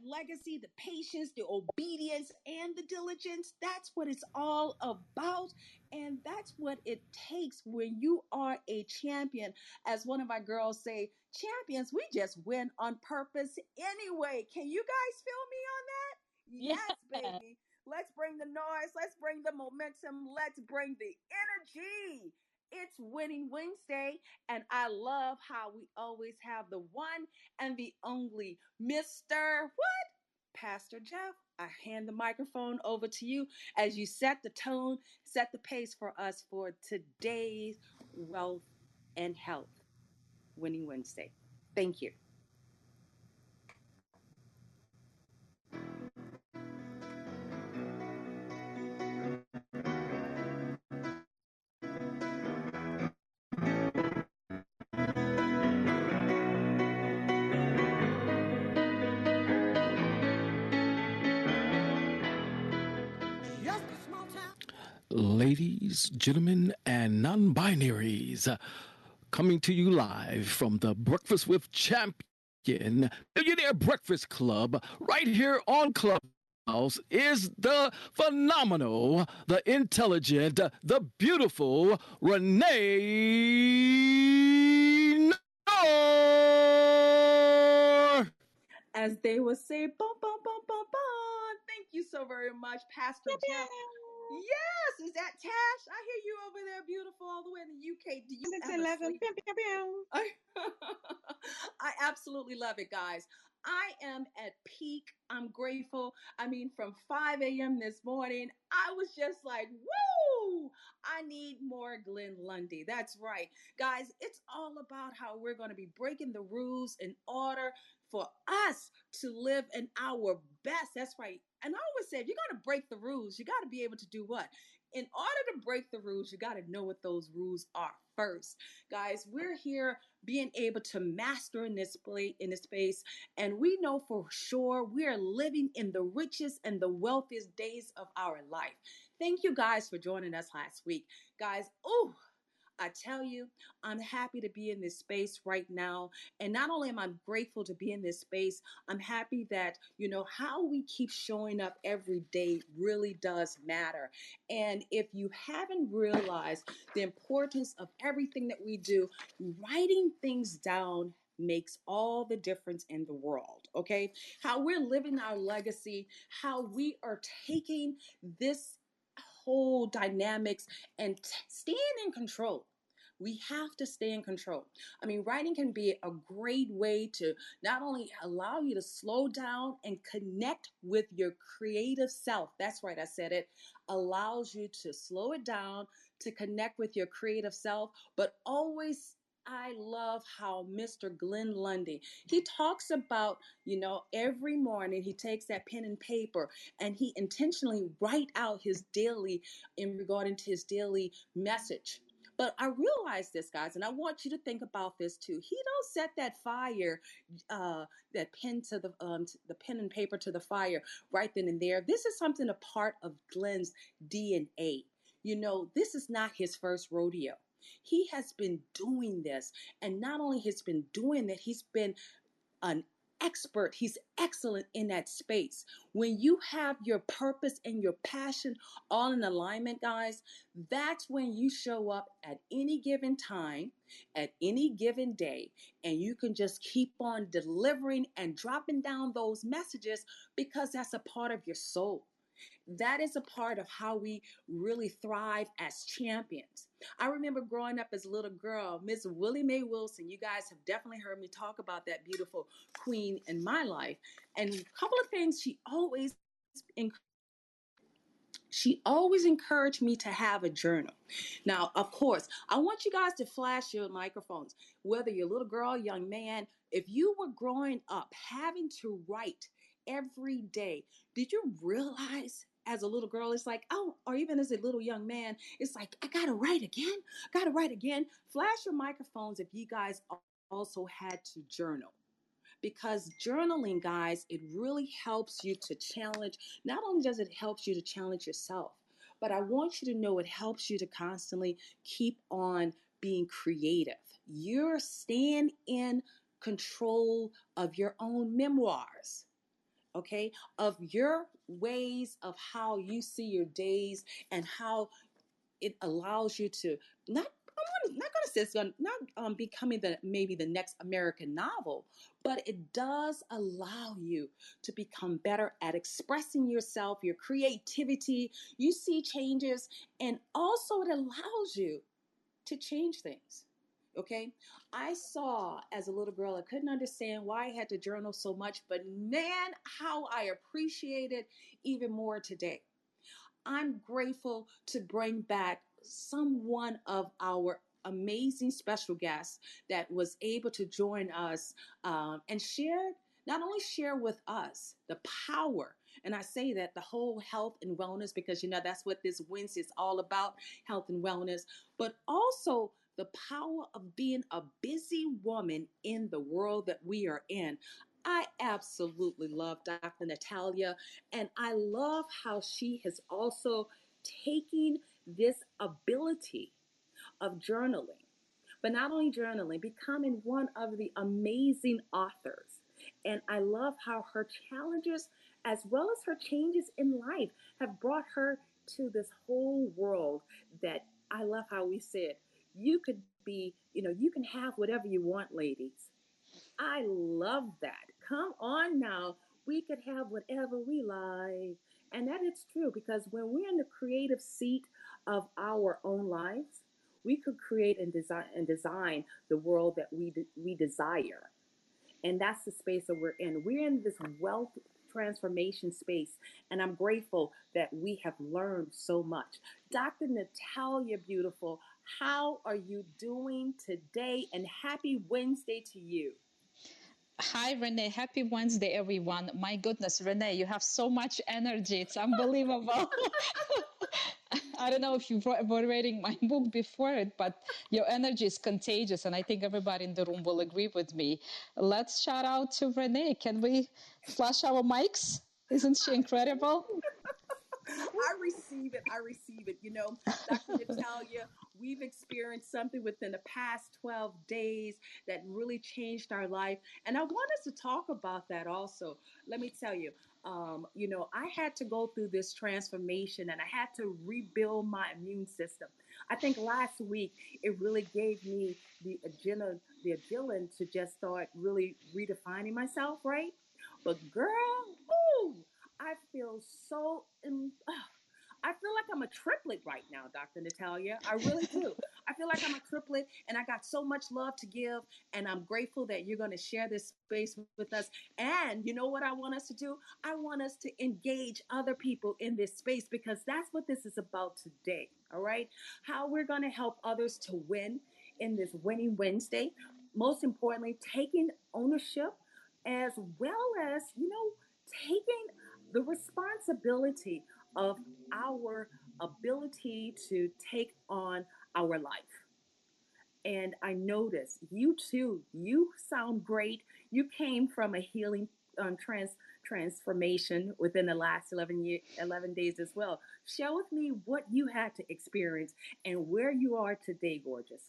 That legacy, the patience, the obedience, and the diligence. That's what it's all about. And that's what it takes when you are a champion. As one of my girls say, champions, we just win on purpose anyway. Can you guys feel me on that? Yes, yeah. baby. Let's bring the noise. Let's bring the momentum. Let's bring the energy. It's Winning Wednesday, and I love how we always have the one and the only Mr. What? Pastor Jeff. I hand the microphone over to you as you set the tone, set the pace for us for today's wealth and health Winning Wednesday. Thank you. Ladies, gentlemen, and non binaries, uh, coming to you live from the Breakfast with Champion Millionaire Breakfast Club right here on Clubhouse is the phenomenal, the intelligent, the beautiful Renee Noor. As they would say, bum, bum, bum, bum, bum. Thank you so very much, Pastor Jeff. Yes, is that Tash? I hear you over there, beautiful, all the way in the UK. Do you it's eleven? I absolutely love it, guys. I am at peak. I'm grateful. I mean, from 5 a.m. this morning, I was just like, woo! I need more Glenn Lundy. That's right. Guys, it's all about how we're going to be breaking the rules in order for us to live in our best. That's right. And I always say, if you're going to break the rules, you got to be able to do what? In order to break the rules, you got to know what those rules are first. Guys, we're here being able to master in this play in this space, and we know for sure we are living in the richest and the wealthiest days of our life. Thank you guys for joining us last week. Guys, oh, I tell you, I'm happy to be in this space right now. And not only am I grateful to be in this space, I'm happy that, you know, how we keep showing up every day really does matter. And if you haven't realized the importance of everything that we do, writing things down makes all the difference in the world. Okay. How we're living our legacy, how we are taking this whole dynamics and t- staying in control. We have to stay in control. I mean, writing can be a great way to not only allow you to slow down and connect with your creative self. That's right, I said it. Allows you to slow it down, to connect with your creative self, but always I love how Mr. Glenn Lundy, he talks about, you know, every morning he takes that pen and paper and he intentionally write out his daily in regarding to his daily message. But I realize this, guys, and I want you to think about this too. He don't set that fire, uh, that pen to the um, the pen and paper to the fire right then and there. This is something a part of Glenn's DNA. You know, this is not his first rodeo. He has been doing this. And not only has been doing that, he's been an expert. He's excellent in that space. When you have your purpose and your passion all in alignment, guys, that's when you show up at any given time, at any given day, and you can just keep on delivering and dropping down those messages because that's a part of your soul. That is a part of how we really thrive as champions. I remember growing up as a little girl, Miss Willie Mae Wilson. You guys have definitely heard me talk about that beautiful queen in my life. And a couple of things she always she always encouraged me to have a journal. Now, of course, I want you guys to flash your microphones, whether you're a little girl, young man. If you were growing up having to write every day, did you realize as a little girl, it's like, oh, or even as a little young man, it's like, I gotta write again, gotta write again. Flash your microphones if you guys also had to journal. Because journaling, guys, it really helps you to challenge. Not only does it help you to challenge yourself, but I want you to know it helps you to constantly keep on being creative. You're staying in control of your own memoirs okay, of your ways of how you see your days and how it allows you to not I'm not going to say it's going not um, becoming the maybe the next American novel, but it does allow you to become better at expressing yourself, your creativity. You see changes, and also it allows you to change things. Okay. I saw as a little girl, I couldn't understand why I had to journal so much, but man, how I appreciate it even more today. I'm grateful to bring back someone of our amazing special guests that was able to join us um, and share, not only share with us the power and I say that the whole health and wellness, because you know that's what this Wednesday is all about health and wellness, but also the power of being a busy woman in the world that we are in. I absolutely love Dr. Natalia, and I love how she has also taken this ability of journaling, but not only journaling, becoming one of the amazing authors. And I love how her challenges, as well as her changes in life, have brought her to this whole world that I love how we said you could be, you know, you can have whatever you want, ladies. I love that. Come on now. We could have whatever we like. And that is true because when we're in the creative seat of our own lives, we could create and design and design the world that we de- we desire. And that's the space that we're in. We're in this wealth transformation space. And I'm grateful that we have learned so much. Dr. Natalia Beautiful, how are you doing today? And happy Wednesday to you. Hi, Renee. Happy Wednesday, everyone. My goodness, Renee, you have so much energy. It's unbelievable. I don't know if you've were reading my book before it, but your energy is contagious, and I think everybody in the room will agree with me. Let's shout out to Renee. Can we flash our mics? Isn't she incredible? I receive it. I receive it. You know, Dr. Natalia, we've experienced something within the past 12 days that really changed our life. And I want us to talk about that also. Let me tell you, um, you know, I had to go through this transformation and I had to rebuild my immune system. I think last week it really gave me the agenda, the adrenaline to just start really redefining myself, right? But girl, ooh, I feel so. Like I'm a triplet right now, Dr. Natalia. I really do. I feel like I'm a triplet and I got so much love to give. And I'm grateful that you're going to share this space with us. And you know what I want us to do? I want us to engage other people in this space because that's what this is about today. All right. How we're going to help others to win in this Winning Wednesday. Most importantly, taking ownership as well as, you know, taking the responsibility of our ability to take on our life. And I notice you too, you sound great. You came from a healing um, trans transformation within the last 11 year, 11 days as well. Share with me what you had to experience and where you are today, gorgeous.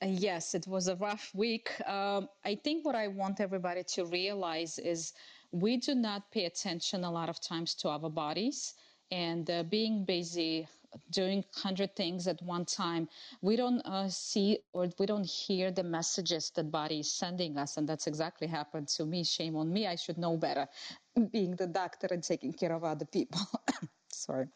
Yes, it was a rough week. Um, I think what I want everybody to realize is we do not pay attention a lot of times to our bodies and uh, being busy doing 100 things at one time we don't uh, see or we don't hear the messages that body is sending us and that's exactly happened to me. Shame on me. I should know better. Being the doctor and taking care of other people. Sorry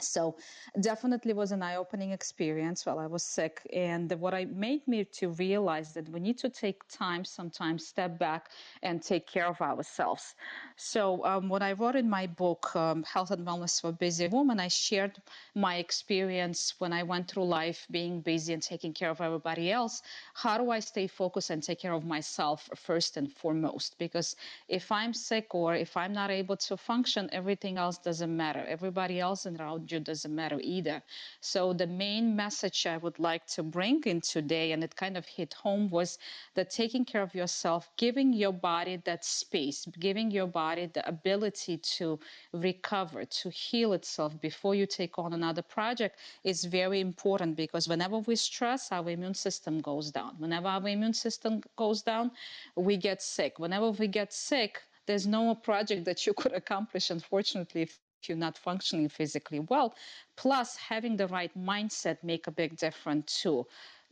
so definitely was an eye-opening experience while i was sick and what i made me to realize that we need to take time sometimes step back and take care of ourselves. So um, what i wrote in my book um, health and wellness for busy women i shared my experience when i went through life being busy and taking care of everybody else. How do i stay focused and take care of myself first and foremost? Because if i'm sick or if i'm not able to function everything else doesn't matter. Everybody else in around you doesn't matter either. So the main message I would like to bring in today, and it kind of hit home, was that taking care of yourself, giving your body that space, giving your body the ability to recover, to heal itself before you take on another project is very important because whenever we stress, our immune system goes down. Whenever our immune system goes down, we get sick. Whenever we get sick, there's no project that you could accomplish, unfortunately, if you're not functioning physically well. Plus, having the right mindset make a big difference too.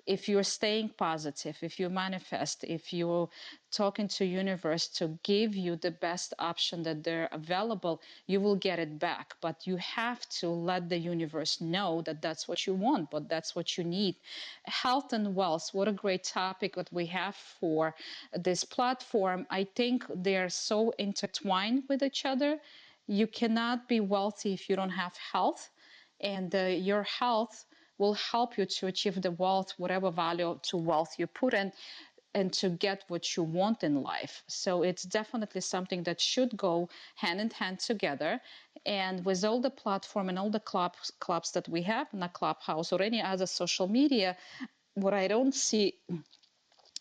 If you're staying positive, if you manifest, if you're talking to universe to give you the best option that they're available, you will get it back. But you have to let the universe know that that's what you want, but that's what you need. Health and wealth, what a great topic that we have for this platform. I think they're so intertwined with each other you cannot be wealthy if you don't have health and uh, your health will help you to achieve the wealth whatever value to wealth you put in and to get what you want in life. So it's definitely something that should go hand in hand together. And with all the platform and all the clubs clubs that we have in a clubhouse or any other social media what i don't see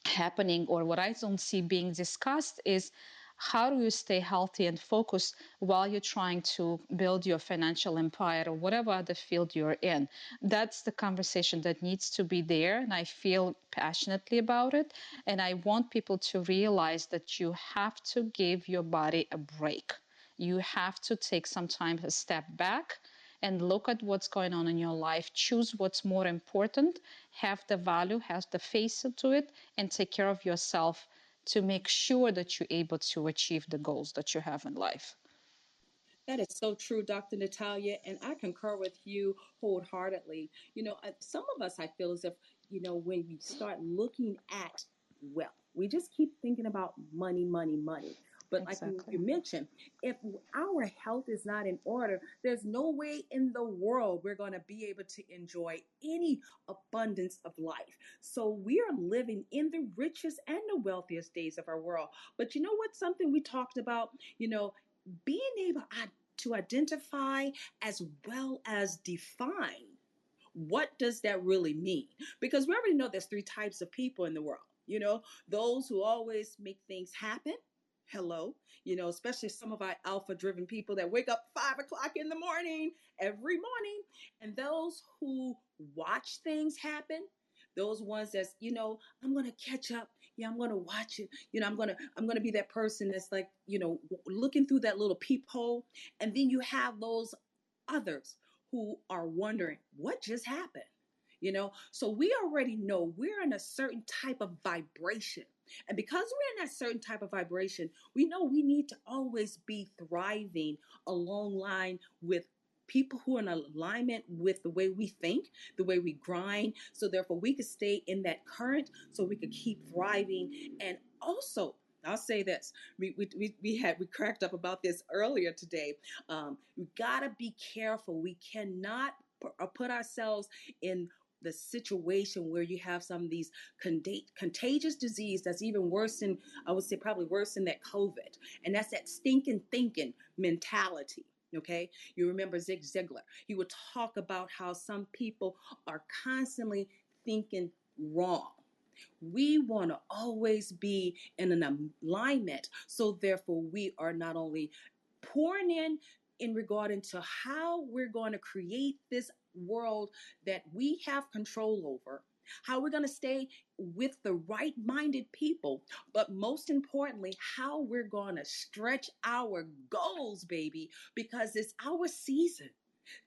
happening or what i don't see being discussed is how do you stay healthy and focused while you're trying to build your financial empire or whatever other field you're in? That's the conversation that needs to be there and i feel passionately about it. And i want people to realize that you have to give your body a break. You have to take some time to step back and look at what's going on in your life choose what's more important have the value have the face to it and take care of yourself to make sure that you're able to achieve the goals that you have in life. That is so true, Dr. Natalia, and I concur with you wholeheartedly. You know, uh, some of us, I feel as if, you know, when we start looking at wealth, we just keep thinking about money, money, money. But exactly. like you mentioned, if our health is not in order, there's no way in the world we're going to be able to enjoy any abundance of life. So we are living in the richest and the wealthiest days of our world. But you know what? Something we talked about, you know, being able to identify as well as define what does that really mean? Because we already know there's three types of people in the world. You know, those who always make things happen, hello you know especially some of our alpha driven people that wake up five o'clock in the morning every morning. And those who watch things happen those ones that's you know i'm gonna catch up. Yeah i'm gonna watch it. You know i'm gonna i'm gonna be that person that's like you know looking through that little peephole. And then you have those others who are wondering what just happened? You know so we already know we're in a certain type of vibration and because we're in that certain type of vibration, we know we need to always be thriving along line with people who are in alignment with the way we think, the way we grind. So therefore we could stay in that current so we could keep thriving. And also, I'll say this. We, we, we had we cracked up about this earlier today. Um, we gotta be careful. We cannot put ourselves in the situation where you have some of these contagious disease that's even worse than I would say probably worse than that COVID, and that's that stinking thinking mentality. Okay, you remember Zig Ziglar? He would talk about how some people are constantly thinking wrong. We want to always be in an alignment, so therefore we are not only pouring in in regard into how we're going to create this world that we have control over, how we're going to stay with the right minded people, but most importantly, how we're going to stretch our goals, baby, because it's our season.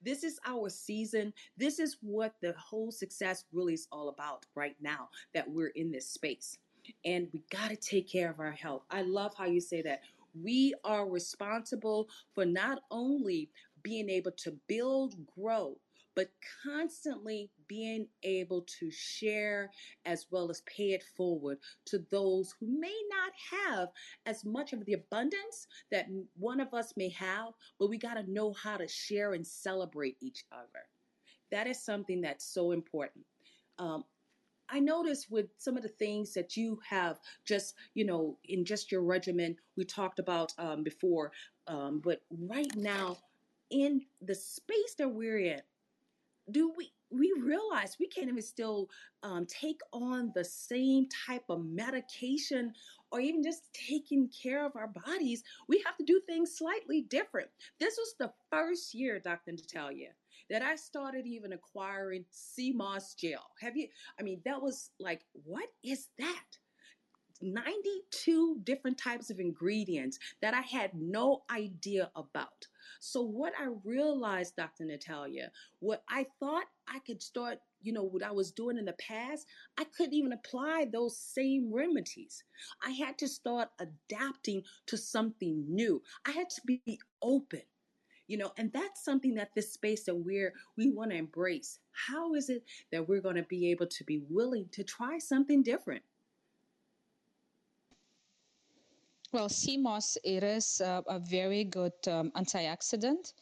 This is our season. This is what the whole success really is all about right now that we're in this space. And we got to take care of our health. I love how you say that. We are responsible for not only being able to build, grow, but constantly being able to share as well as pay it forward to those who may not have as much of the abundance that one of us may have, but we got to know how to share and celebrate each other. That is something that's so important. Um, I noticed with some of the things that you have just, you know, in just your regimen, we talked about um, before, um, but right now, in the space that we're in, do we we realize we can't even still um, take on the same type of medication or even just taking care of our bodies. We have to do things slightly different. This was the first year, Dr. Natalia, that I started even acquiring moss gel. Have you? I mean, that was like, what is that? 92 different types of ingredients that I had no idea about. So, what I realized, Dr. Natalia, what I thought I could start, you know, what I was doing in the past, I couldn't even apply those same remedies. I had to start adapting to something new. I had to be open you know and that's something that this space that we're we want to embrace how is it that we're going to be able to be willing to try something different Well, moss, it is a, a very good um, antioxidant.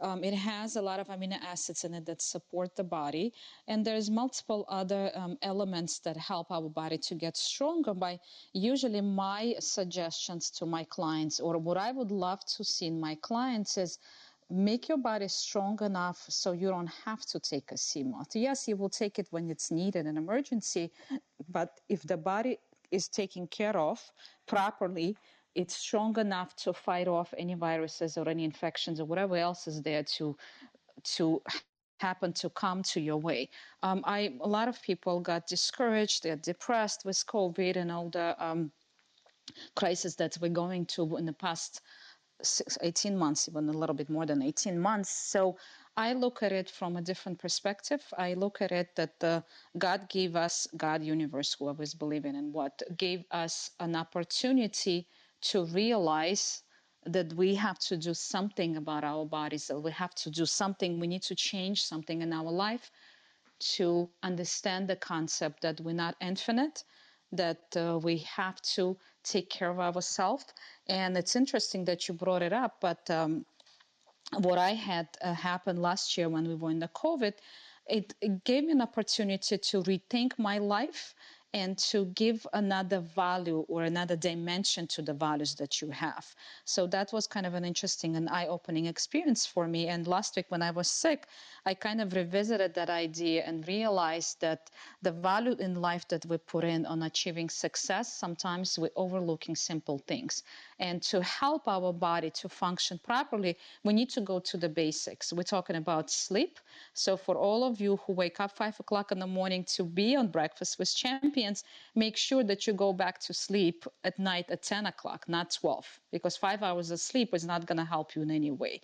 Um, it has a lot of amino acids in it that support the body, and there's multiple other um, elements that help our body to get stronger. By usually my suggestions to my clients, or what I would love to see in my clients is make your body strong enough so you don't have to take a moss. Yes, you will take it when it's needed in emergency, but if the body is taken care of properly, it's strong enough to fight off any viruses or any infections or whatever else is there to to happen to come to your way. Um, I a lot of people got discouraged, they're depressed with COVID and all the um, crisis that we're going to in the past six, 18 months, even a little bit more than 18 months. So I look at it from a different perspective. I look at it that the God gave us, God, universe, whoever is believing in what, gave us an opportunity to realize that we have to do something about our bodies, that we have to do something, we need to change something in our life to understand the concept that we're not infinite, that uh, we have to take care of ourselves. And it's interesting that you brought it up, but um, what I had uh, happen last year when we were in the COVID, it, it gave me an opportunity to rethink my life and to give another value or another dimension to the values that you have. So that was kind of an interesting and eye opening experience for me. And last week, when I was sick, I kind of revisited that idea and realized that the value in life that we put in on achieving success, sometimes we're overlooking simple things. And to help our body to function properly, we need to go to the basics. We're talking about sleep. So, for all of you who wake up five o'clock in the morning to be on Breakfast with Champions, make sure that you go back to sleep at night at 10 o'clock, not 12, because five hours of sleep is not going to help you in any way.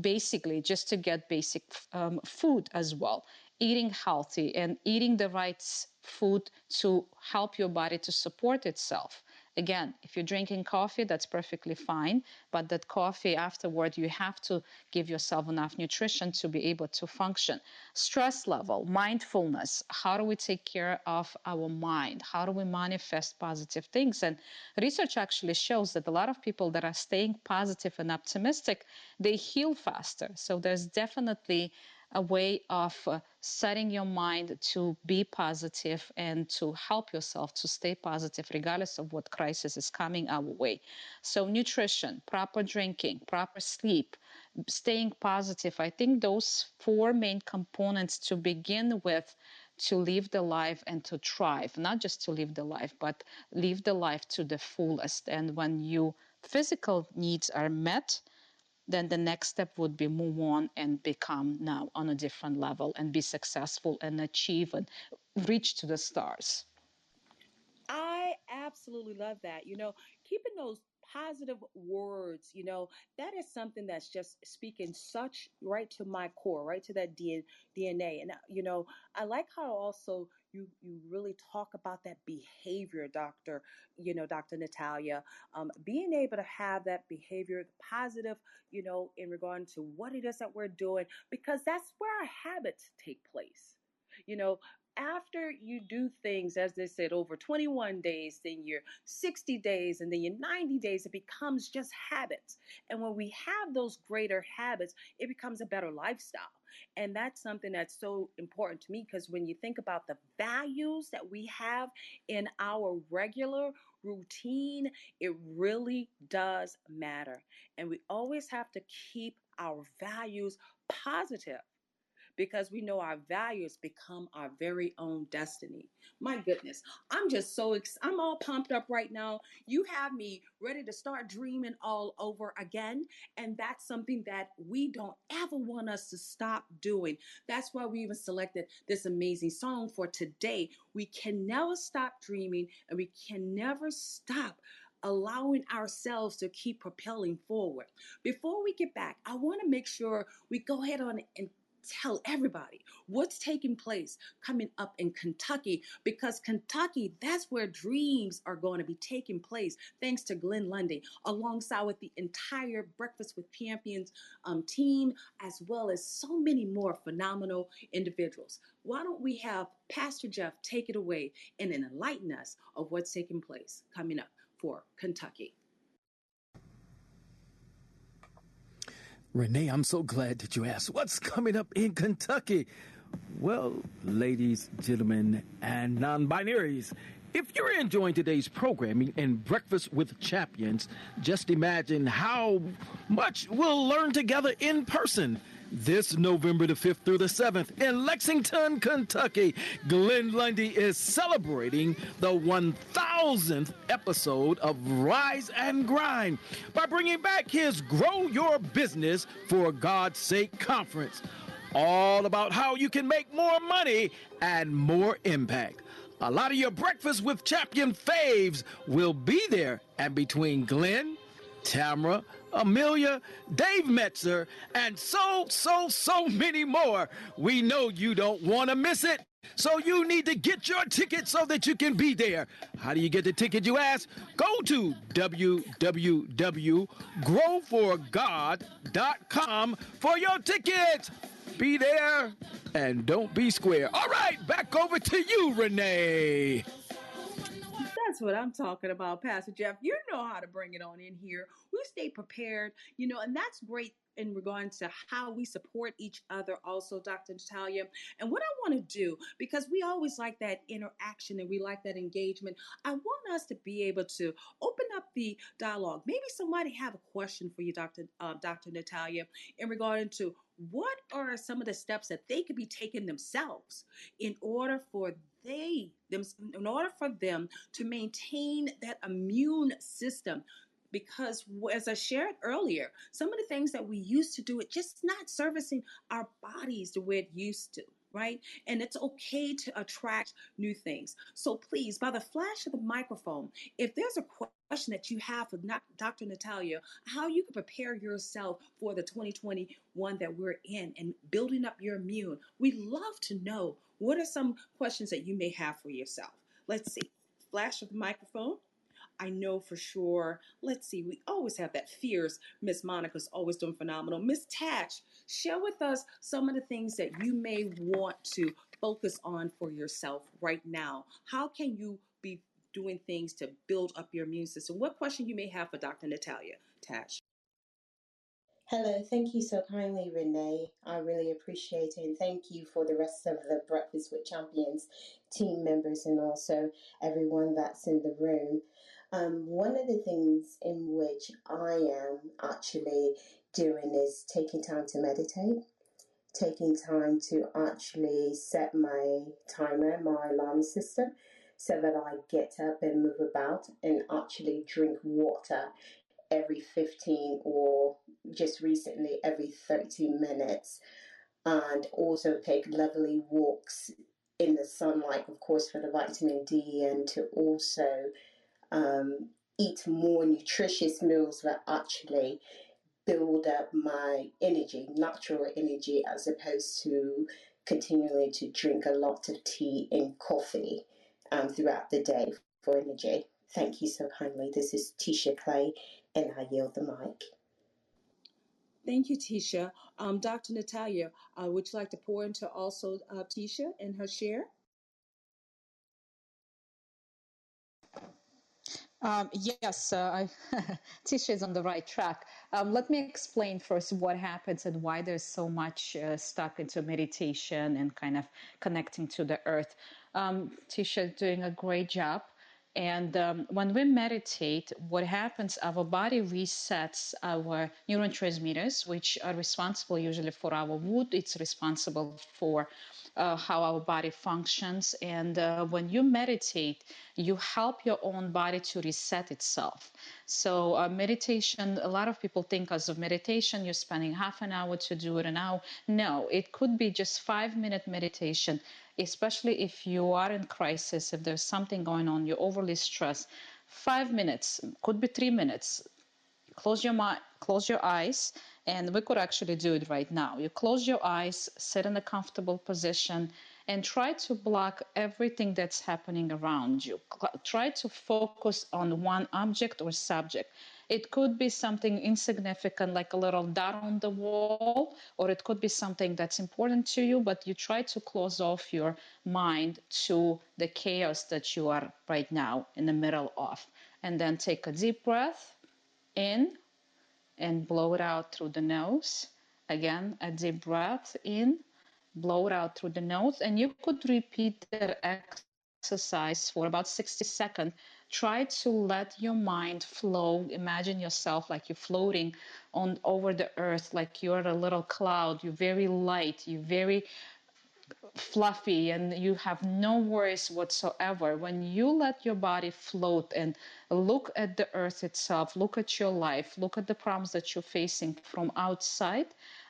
Basically, just to get basic um, food as well eating healthy and eating the right food to help your body to support itself Again, if you're drinking coffee, that's perfectly fine. But that coffee afterward, you have to give yourself enough nutrition to be able to function. Stress level, mindfulness. How do we take care of our mind? How do we manifest positive things? And research actually shows that a lot of people that are staying positive and optimistic, they heal faster. So there's definitely a way of uh, setting your mind to be positive and to help yourself to stay positive regardless of what crisis is coming our way. So, nutrition, proper drinking, proper sleep, staying positive. I think those four main components to begin with to live the life and to thrive, not just to live the life, but live the life to the fullest. And when your physical needs are met, then the next step would be move on and become now on a different level and be successful and achieve and reach to the stars. I absolutely love that. You know, keeping those positive words, you know, that is something that's just speaking such right to my core, right to that DNA. And, uh, you know, I like how also you, you really talk about that behavior, Dr. You know, Dr. Natalia, um, being able to have that behavior, the positive, you know, in regard to what it is that we're doing, because that's where our habits take place. You know, after you do things, as they said, over 21 days, then you're 60 days, and then you're 90 days, it becomes just habits. And when we have those greater habits, it becomes a better lifestyle. And that's something that's so important to me because when you think about the values that we have in our regular routine, it really does matter. And we always have to keep our values positive because we know our values become our very own destiny. My goodness, I'm just so ex- I'm all pumped up right now. You have me ready to start dreaming all over again, and that's something that we don't ever want us to stop doing. That's why we even selected this amazing song for today. We can never stop dreaming, and we can never stop allowing ourselves to keep propelling forward. Before we get back, I want to make sure we go ahead on and tell everybody what's taking place coming up in Kentucky because Kentucky, that's where dreams are going to be taking place, thanks to Glenn Lundy, alongside with the entire Breakfast with Champions um, team, as well as so many more phenomenal individuals. Why don't we have Pastor Jeff take it away and enlighten us of what's taking place coming up for Kentucky? Renee, I'm so glad that you asked. What's coming up in Kentucky? Well, ladies, gentlemen, and non binaries, if you're enjoying today's programming and Breakfast with Champions, just imagine how much we'll learn together in person. This November the 5th through the 7th in Lexington, Kentucky, Glenn Lundy is celebrating the 1000th episode of Rise and Grind by bringing back his Grow Your Business for God's Sake conference. All about how you can make more money and more impact. A lot of your Breakfast with Champion faves will be there, and between Glenn, Tamara, Amelia, Dave Metzer, and so, so, so many more. We know you don't want to miss it. So you need to get your ticket so that you can be there. How do you get the ticket, you ask? Go to www.growforgod.com for your tickets. Be there and don't be square. All right, back over to you, Renee. That's what I'm talking about, Pastor Jeff. You know how to bring it on in here. We stay prepared, you know, and that's great in regards to how we support each other, also, Dr. Natalia. And what I want to do, because we always like that interaction and we like that engagement, I want us to be able to open up the dialogue. Maybe somebody have a question for you, Dr. Uh, Dr. Natalia, in regard to what are some of the steps that they could be taking themselves in order for they them in order for them to maintain that immune system because as i shared earlier some of the things that we used to do it just not servicing our bodies the way it used to right? And it's okay to attract new things. So please, by the flash of the microphone, if there's a question that you have for Dr. Natalia, how you can prepare yourself for the 2021 that we're in and building up your immune, we'd love to know what are some questions that you may have for yourself. Let's see. Flash of the microphone. I know for sure. Let's see, we always have that fierce Miss Monica's always doing phenomenal. Miss Tatch, share with us some of the things that you may want to focus on for yourself right now. How can you be doing things to build up your immune system? What question you may have for Dr. Natalia Tatch? Hello, thank you so kindly, Renee. I really appreciate it. And thank you for the rest of the Breakfast with Champions team members and also everyone that's in the room. Um, one of the things in which I am actually doing is taking time to meditate, taking time to actually set my timer, my alarm system, so that I get up and move about and actually drink water every 15 or just recently every 30 minutes. And also take lovely walks in the sunlight of course for the vitamin d and to also um, eat more nutritious meals that actually build up my energy natural energy as opposed to continually to drink a lot of tea and coffee um, throughout the day for energy thank you so kindly this is tisha clay and I yield the mic. Thank you, Tisha. Um, Dr. Natalia, uh, would you like to pour into also uh, Tisha and her share? Um, yes, uh, Tisha is on the right track. Um, let me explain first what happens and why there's so much uh, stuck into meditation and kind of connecting to the earth. Um, Tisha is doing a great job. And um, when we meditate, what happens, our body resets our neurotransmitters, which are responsible usually for our mood. It's responsible for uh, how our body functions. And uh, when you meditate, you help your own body to reset itself. So, uh, meditation, a lot of people think as of meditation, you're spending half an hour to do it an hour. No, it could be just five minute meditation especially if you are in crisis, if there's something going on, you're overly stressed. Five minutes, could be three minutes. Close your mind, close your eyes, and we could actually do it right now. You close your eyes, sit in a comfortable position, and try to block everything that's happening around you. Try to focus on one object or subject. It could be something insignificant, like a little dot on the wall, or it could be something that's important to you, but you try to close off your mind to the chaos that you are right now in the middle of. And then take a deep breath in and blow it out through the nose. Again, a deep breath in, blow it out through the nose, and you could repeat that exercise for about 60 seconds. Try to let your mind flow. Imagine yourself like you're floating on over the earth like you're a little cloud. You're very light. You're very fluffy and you have no worries whatsoever. When you let your body float and look at the earth itself look at your life look at the problems that you're facing from outside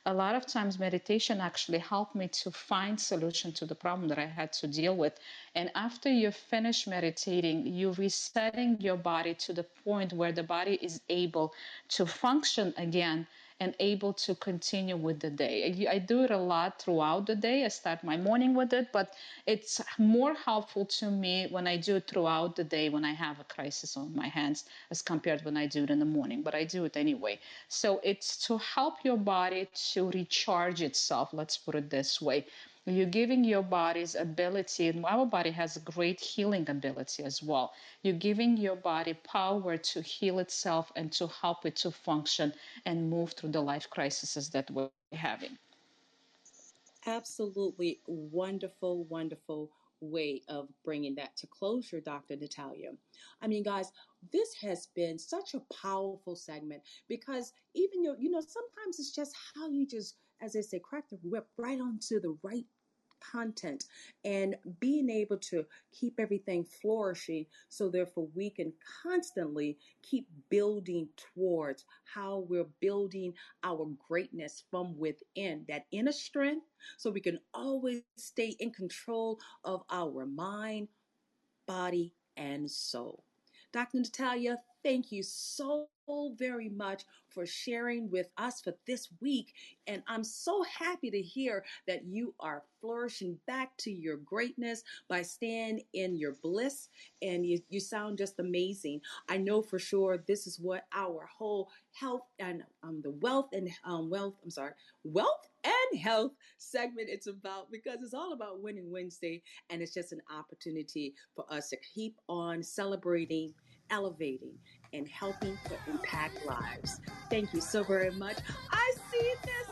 a lot of times meditation actually helped me to find solution to the problem that I had to deal with. And after you finish meditating, you're resetting your body to the point where the body is able to function again and able to continue with the day. I, do it a lot throughout the day. I start my morning with it, but it's more helpful to me when I do it throughout the day when I have a crisis on my hands as compared when I do it in the morning, but I do it anyway. So it's to help your body to recharge itself, let's put it this way. You're giving your body's ability, and our body has a great healing ability as well. You're giving your body power to heal itself and to help it to function and move through the life crises that we're having. Absolutely wonderful, wonderful way of bringing that to closure, Dr. Natalia. I mean, guys, this has been such a powerful segment because even you, you know, sometimes it's just how you just, as I say, crack the whip right onto the right content and being able to keep everything flourishing so therefore we can constantly keep building towards how we're building our greatness from within that inner strength so we can always stay in control of our mind body and soul. Dr natalia thank you so very much for sharing with us for this week. And I'm so happy to hear that you are flourishing back to your greatness by staying in your bliss. And you, you sound just amazing. I know for sure this is what our whole health and um, the wealth and um, wealth, I'm sorry, wealth and health segment it's about because it's all about winning Wednesday. And it's just an opportunity for us to keep on celebrating elevating and helping to impact lives. Thank you so very much. I see this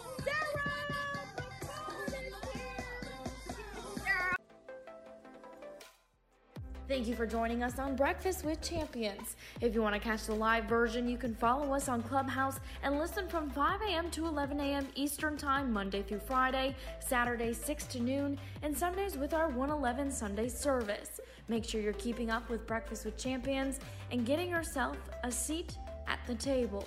Sarah. Thank you for joining us on Breakfast with Champions. If you want to catch the live version, you can follow us on Clubhouse and listen from 5 a.m. to 11 a.m. Eastern Time, Monday through Friday, Saturday 6 to noon, and Sundays with our 111 Sunday service. Make sure you're keeping up with Breakfast with Champions and getting yourself a seat at the table.